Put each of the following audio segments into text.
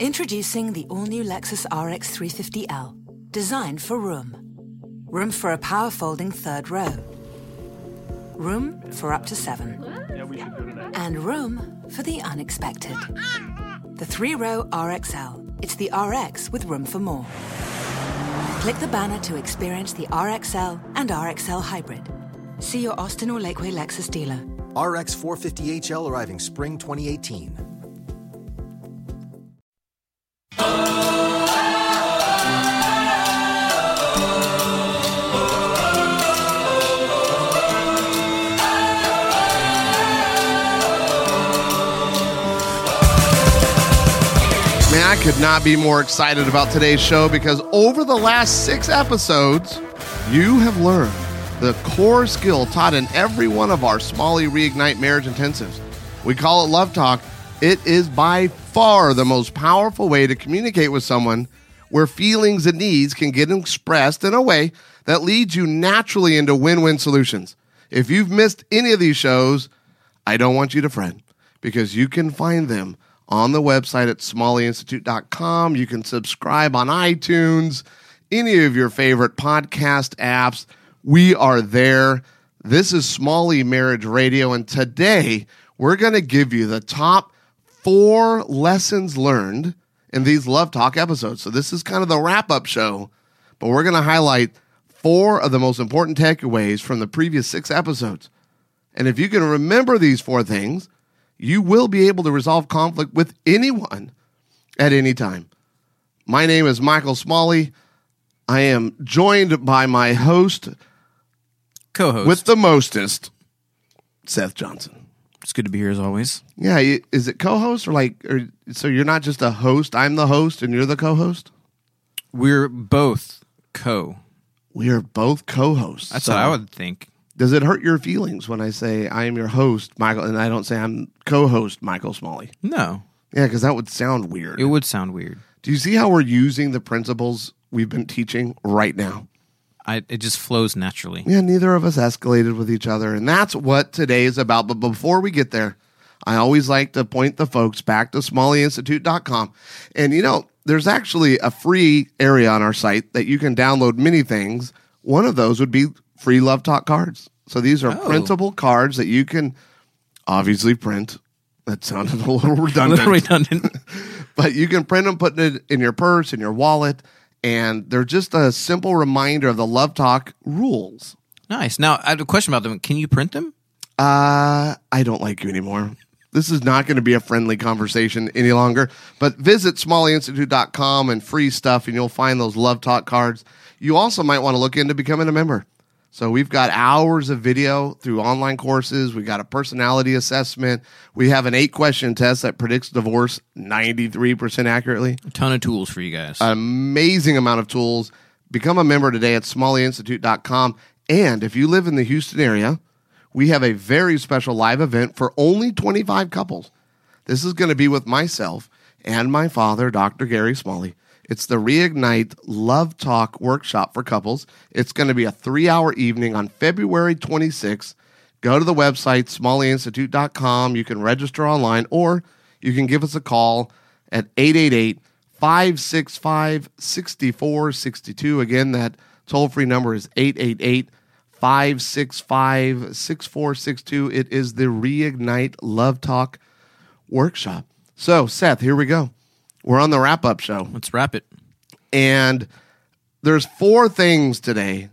Introducing the all-new Lexus RX 350L, designed for room. Room for a power folding third row. Room for up to seven. And room for the unexpected. The three-row RXL. It's the RX with room for more. Click the banner to experience the RXL and RXL Hybrid. See your Austin or Lakeway Lexus dealer. RX 450HL arriving spring 2018. Could not be more excited about today's show because over the last six episodes, you have learned the core skill taught in every one of our Smalley Reignite Marriage Intensives. We call it Love Talk. It is by far the most powerful way to communicate with someone where feelings and needs can get expressed in a way that leads you naturally into win win solutions. If you've missed any of these shows, I don't want you to fret because you can find them on the website at smalleyinstitute.com. You can subscribe on iTunes, any of your favorite podcast apps. We are there. This is Smalley Marriage Radio, and today we're going to give you the top four lessons learned in these Love Talk episodes. So, this is kind of the wrap up show, but we're going to highlight four of the most important takeaways from the previous six episodes. And if you can remember these four things, you will be able to resolve conflict with anyone at any time. My name is Michael Smalley. I am joined by my host co-host. with the mostest, Seth Johnson. it's good to be here as always. Yeah, is it co-host or like? Or, so you're not just a host. I'm the host, and you're the co-host. We're both co. We are both co-hosts. That's So what I would think. Does it hurt your feelings when I say I am your host, Michael, and I don't say I'm co-host Michael Smalley? No, Yeah, because that would sound weird. it would sound weird. Do you see how we're using the principles we've been teaching right now? I it just flows naturally. Yeah, neither of us escalated with each other. And that's what today is about. But before we get there, I always like to point the folks back to smalleyinstitute.com. And you know, there's actually a free area on our site that you can download many things. One of those would be free Love Talk cards. So these are Oh. printable cards that you can obviously print. That sounded a little A redundant little redundant. but you can print them, put it in your purse, in your wallet, and they're just a simple reminder of the Love Talk rules. nice. Now I have a question about them. Can you print them? Uh, I don't like you anymore. This is not going to be a friendly conversation any longer. But visit smalleyinstitute.com and free stuff, and you'll find those Love Talk cards. You also might want to look into becoming a member. So we've got hours of video through online courses. We've got a personality assessment. We have an eight question test that predicts divorce 93% accurately. A ton of tools for you guys. An amazing amount of tools. Become a member today at smalleyinstitute.com. And if you live in the Houston area, we have a very special live event for only 25 couples. This is going to be with myself and my father, Dr. Gary Smalley. It's the Reignite Love Talk workshop for couples. It's going to be a three hour evening on February 26th. Go to the website, smalleyinstitute.com. You can register online or you can give us a call at 888 565 6462. Again, that toll free number is 888 565 6462. It is the Reignite Love Talk workshop. So, Seth, here we go. We're on the wrap up show. Let's wrap it. And there's four things today,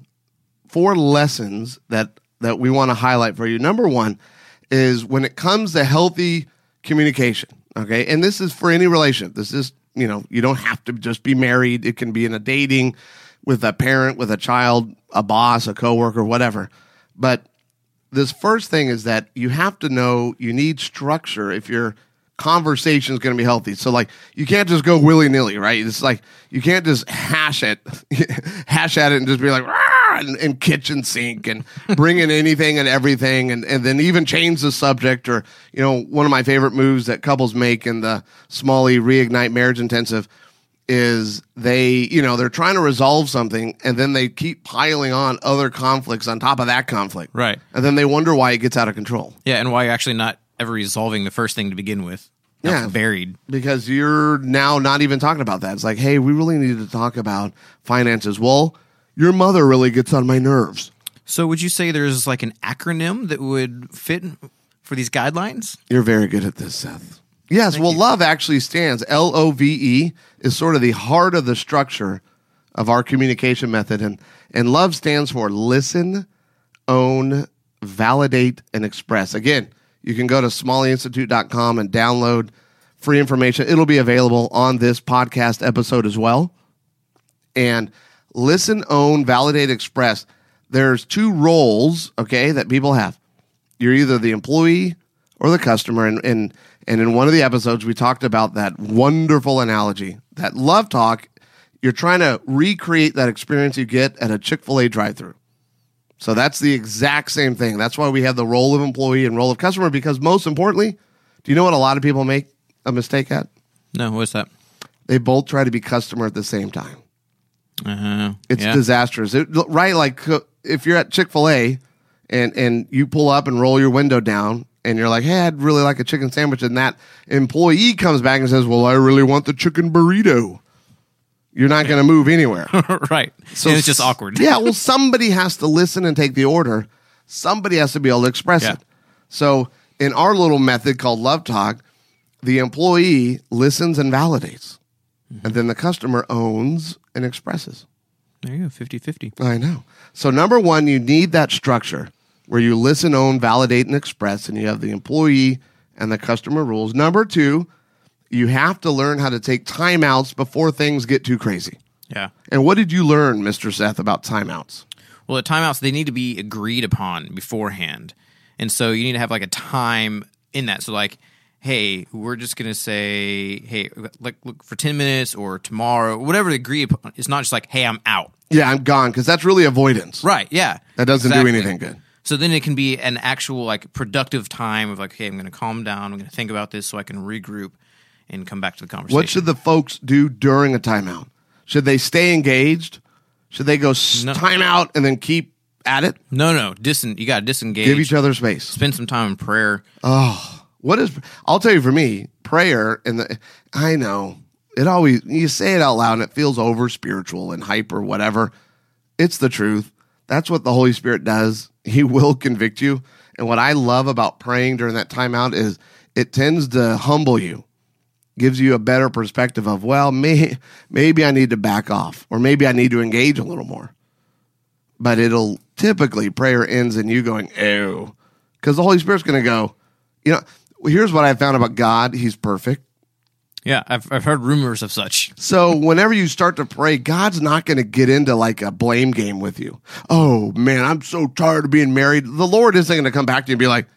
four lessons that that we want to highlight for you. Number one is when it comes to healthy communication. Okay, and this is for any relationship. This is you know you don't have to just be married. It can be in a dating with a parent, with a child, a boss, a coworker, whatever. But this first thing is that you have to know you need structure if you're conversation is going to be healthy. So like you can't just go willy nilly, right? It's like you can't just hash it, hash at it, and just be like and, and kitchen sink and bring in anything and everything, and and then even change the subject. Or you know, one of my favorite moves that couples make in the Smalley Reignite Marriage Intensive is they you know they're trying to resolve something and then they keep piling on other conflicts on top of that conflict Right. and then they wonder why it gets out of control Yeah, and why you're actually not ever resolving the first thing to begin with. Now Yeah. it's buried. because you're now not even talking about that. It's like, hey, we really need to talk about finances. Well, your mother really gets on my nerves. So would you say there's like an acronym that would fit for these guidelines? You're very good at this, Seth. Yes, well, love actually stands L O V E is sort of the heart of the structure of our communication method, and and love stands for listen, own, validate, and express. Again, you can go to smalleyinstitute.com and download free information. It'll be available on this podcast episode as well. And listen, own, validate, express. There's two roles, okay, that people have. You're either the employee or the customer. And, and, and in one of the episodes, we talked about that wonderful analogy that love talk, you're trying to recreate that experience you get at a Chick fil A drive through. So that's the exact same thing. That's why we have the role of employee and role of customer because most importantly, do you know what a lot of people make a mistake at? No, what's that? They both try to be customer at the same time. Uh, It's yeah. disastrous. It, right? Like if you're at Chick fil A and, and you pull up and roll your window down and you're like, hey, I'd really like a chicken sandwich. And that employee comes back and says, well, I really want the chicken burrito. You're not going to move anywhere. right. So and it's just awkward. yeah, well, somebody has to listen and take the order. Somebody has to be able to express Yeah. it. So in our little method called Love Talk, the employee listens and validates, Mm-hmm. and then the customer owns and expresses. There you go, 50 50. I know. So number one, you need that structure where you listen, own, validate, and express, and you have the employee and the customer rules. Number two, you have to learn how to take timeouts before things get too crazy. Yeah. And what did you learn, Mr. Seth, about timeouts? Well, the timeouts, they need to be agreed upon beforehand. And so you need to have like a time in that. So, like, hey, we're just going to say, hey, like, look for 10 minutes or tomorrow, whatever the agree upon. It's not just like, hey, I'm out. Yeah, I'm gone because that's really avoidance. Right. Yeah. That doesn't Exactly. do anything good. So then it can be an actual, like, productive time of like, hey, I'm going to calm down. I'm going to think about this so I can regroup and come back to the conversation. What should the folks do during a timeout? Should they stay engaged? Should they go s- No. timeout and then keep at it? no, no. Disen- you got to disengage. Give each other space. Spend some time in prayer. Oh, what is? I'll tell you for me, prayer and the. I know it always. You say it out loud and it feels over spiritual and hyper, whatever. It's the truth. That's what the Holy Spirit does. He will convict you. And what I love about praying during that timeout is it tends to humble you, gives you a better perspective of, well, may, maybe I need to back off or maybe I need to engage a little more. But it'll typically prayer ends in you going, ew. Because the Holy Spirit's going to go, you know, here's what I found about God. He's perfect. Yeah, I've, I've heard rumors of such. So whenever you start to pray, God's not going to get into like a blame game with you. Oh man, I'm so tired of being married. The Lord isn't going to come back to you and be like,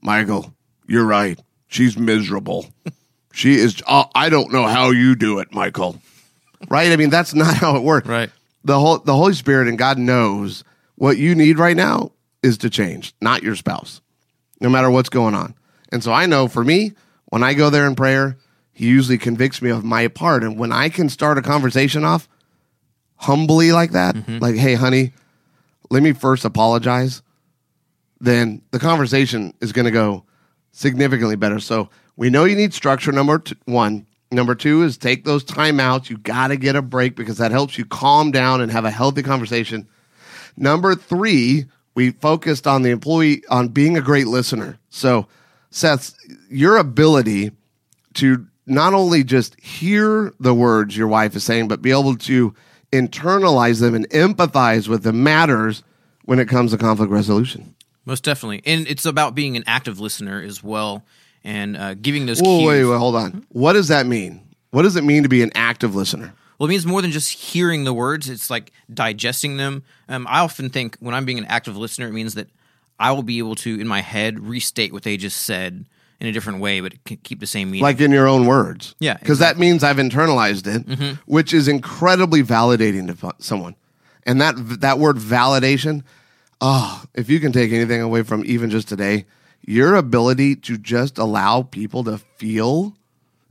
Michael, you're right. She's miserable. She is. Uh, I don't know how you do it, Michael. Right? I mean, that's not how it works. Right. The whole the Holy Spirit and God knows what you need right now is to change, not your spouse, no matter what's going on. And so I know for me, when I go there in prayer, He usually convicts me of my part. And when I can start a conversation off humbly like that, like, hey, honey, let me first apologize, then the conversation is going to go significantly better. So we know you need structure, number one. Number two is take those timeouts. You got to get a break because that helps you calm down and have a healthy conversation. Number three, we focused on the employee on being a great listener. So, Seth, your ability to not only just hear the words your wife is saying, but be able to internalize them and empathize with them matters when it comes to conflict resolution. Most definitely. And it's about being an active listener as well and uh, giving those Whoa, cues. wait, wait, hold on. What does that mean? What does it mean to be an active listener? Well, it means more than just hearing the words. It's like digesting them. Um, I often think when I'm being an active listener, it means that I will be able to, in my head, restate what they just said in a different way, but keep the same meaning. like in your own words. Yeah, Because that means I've internalized it, which is incredibly validating to someone. And that that word validation, oh, if you can take anything away from even just today, your ability to just allow people to feel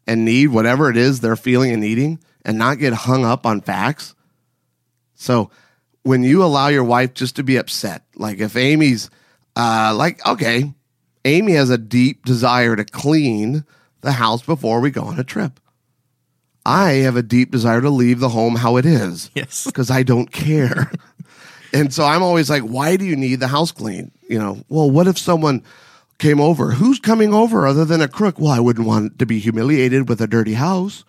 and need whatever it is they're feeling and needing and not get hung up on facts. So when you allow your wife just to be upset, like if Amy's uh like, okay, Amy has a deep desire to clean the house before we go on a trip. I have a deep desire to leave the home how it is. Yes. Because I don't care. and so I'm always like, why do you need the house clean? You know, well, what if someone came over? Who's coming over other than a crook? Well, I wouldn't want to be humiliated with a dirty house.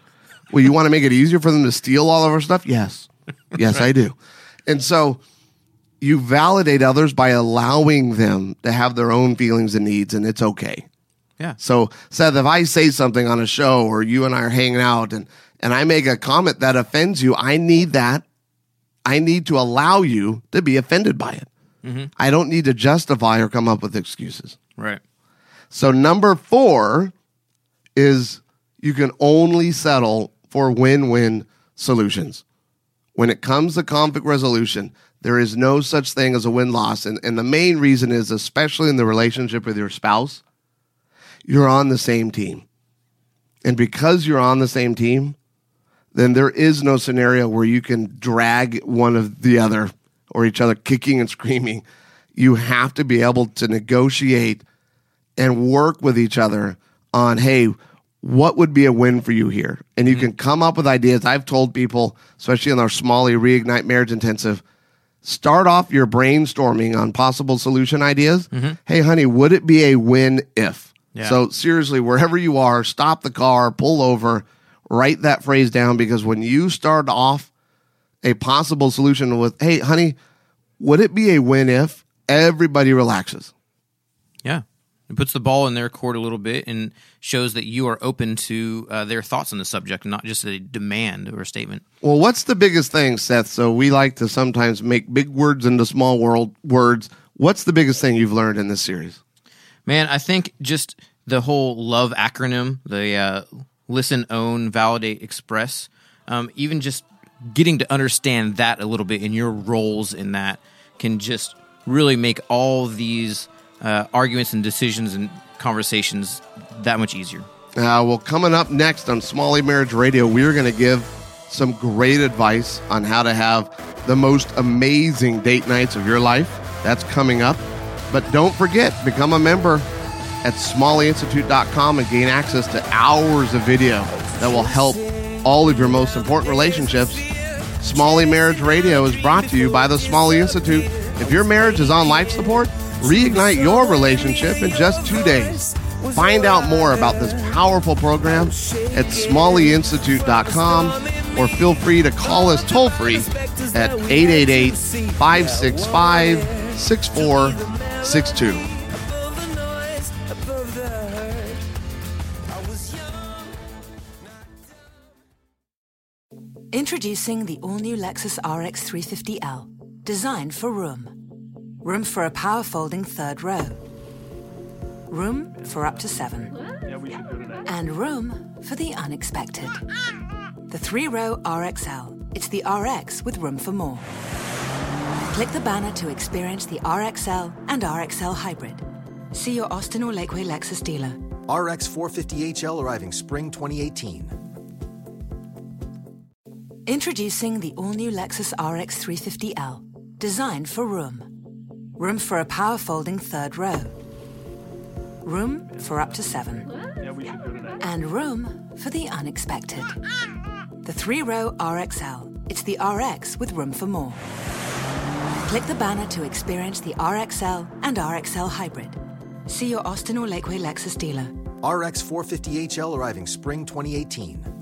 Well, you want to make it easier for them to steal all of our stuff? Yes. Yes, I do. And so you validate others by allowing them to have their own feelings and needs, and it's okay. yeah. So, Seth, if I say something on a show or you and I are hanging out and, and I make a comment that offends you, I need that. I need to allow you to be offended by it. Mm-hmm. I don't need to justify or come up with excuses. Right. So, number four is you can only settle for win win solutions. When it comes to conflict resolution, there is no such thing as a win loss. And, and the main reason is, especially in the relationship with your spouse, you're on the same team. And because you're on the same team, then there is no scenario where you can drag one of the other or each other kicking and screaming. You have to be able to negotiate and work with each other on, hey, what would be a win for you here? And you mm-hmm. can come up with ideas. I've told people, especially in our Smalley Reignite Marriage Intensive, start off your brainstorming on possible solution ideas. Mm-hmm. Hey, honey, would it be a win if? Yeah. So, seriously, wherever you are, stop the car, pull over, write that phrase down because when you start off a possible solution with, hey, honey, would it be a win if? Everybody relaxes. Yeah. It puts the ball in their court a little bit and shows that you are open to uh, their thoughts on the subject, not just a demand or a statement. Well, what's the biggest thing, Seth? So we like to sometimes make big words into small world words. What's the biggest thing you've learned in this series? Man, I think just the whole love acronym, the uh, listen, own, validate, express, um, even just getting to understand that a little bit and your roles in that can just really make all these uh, arguments and decisions and conversations that much easier. Uh, well, coming up next on Smalley Marriage Radio, we're going to give some great advice on how to have the most amazing date nights of your life. That's coming up. But don't forget, become a member at smalleyinstitute.com and gain access to hours of video that will help all of your most important relationships. Smalley Marriage Radio is brought to you by the Smalley Institute. If your marriage is on life support, reignite your relationship in just two days. Find out more about this powerful program at smalleyinstitute.com or feel free to call us toll free at 888 565 6462. Introducing the all-new Lexus RX 350L, designed for room. Room for a power folding third row. Room for up to seven. And room for the unexpected. The three-row RXL. It's the RX with room for more. Click the banner to experience the RXL and RXL Hybrid. See your Austin or Lakeway Lexus dealer. RX 450HL arriving spring 2018. Introducing the all-new Lexus RX 350L, designed for room. Room for a power folding third row. Room for up to seven. And room for the unexpected. The three-row RXL. It's the RX with room for more. Click the banner to experience the RXL and RXL Hybrid. See your Austin or Lakeway Lexus dealer. RX 450HL arriving spring 2018.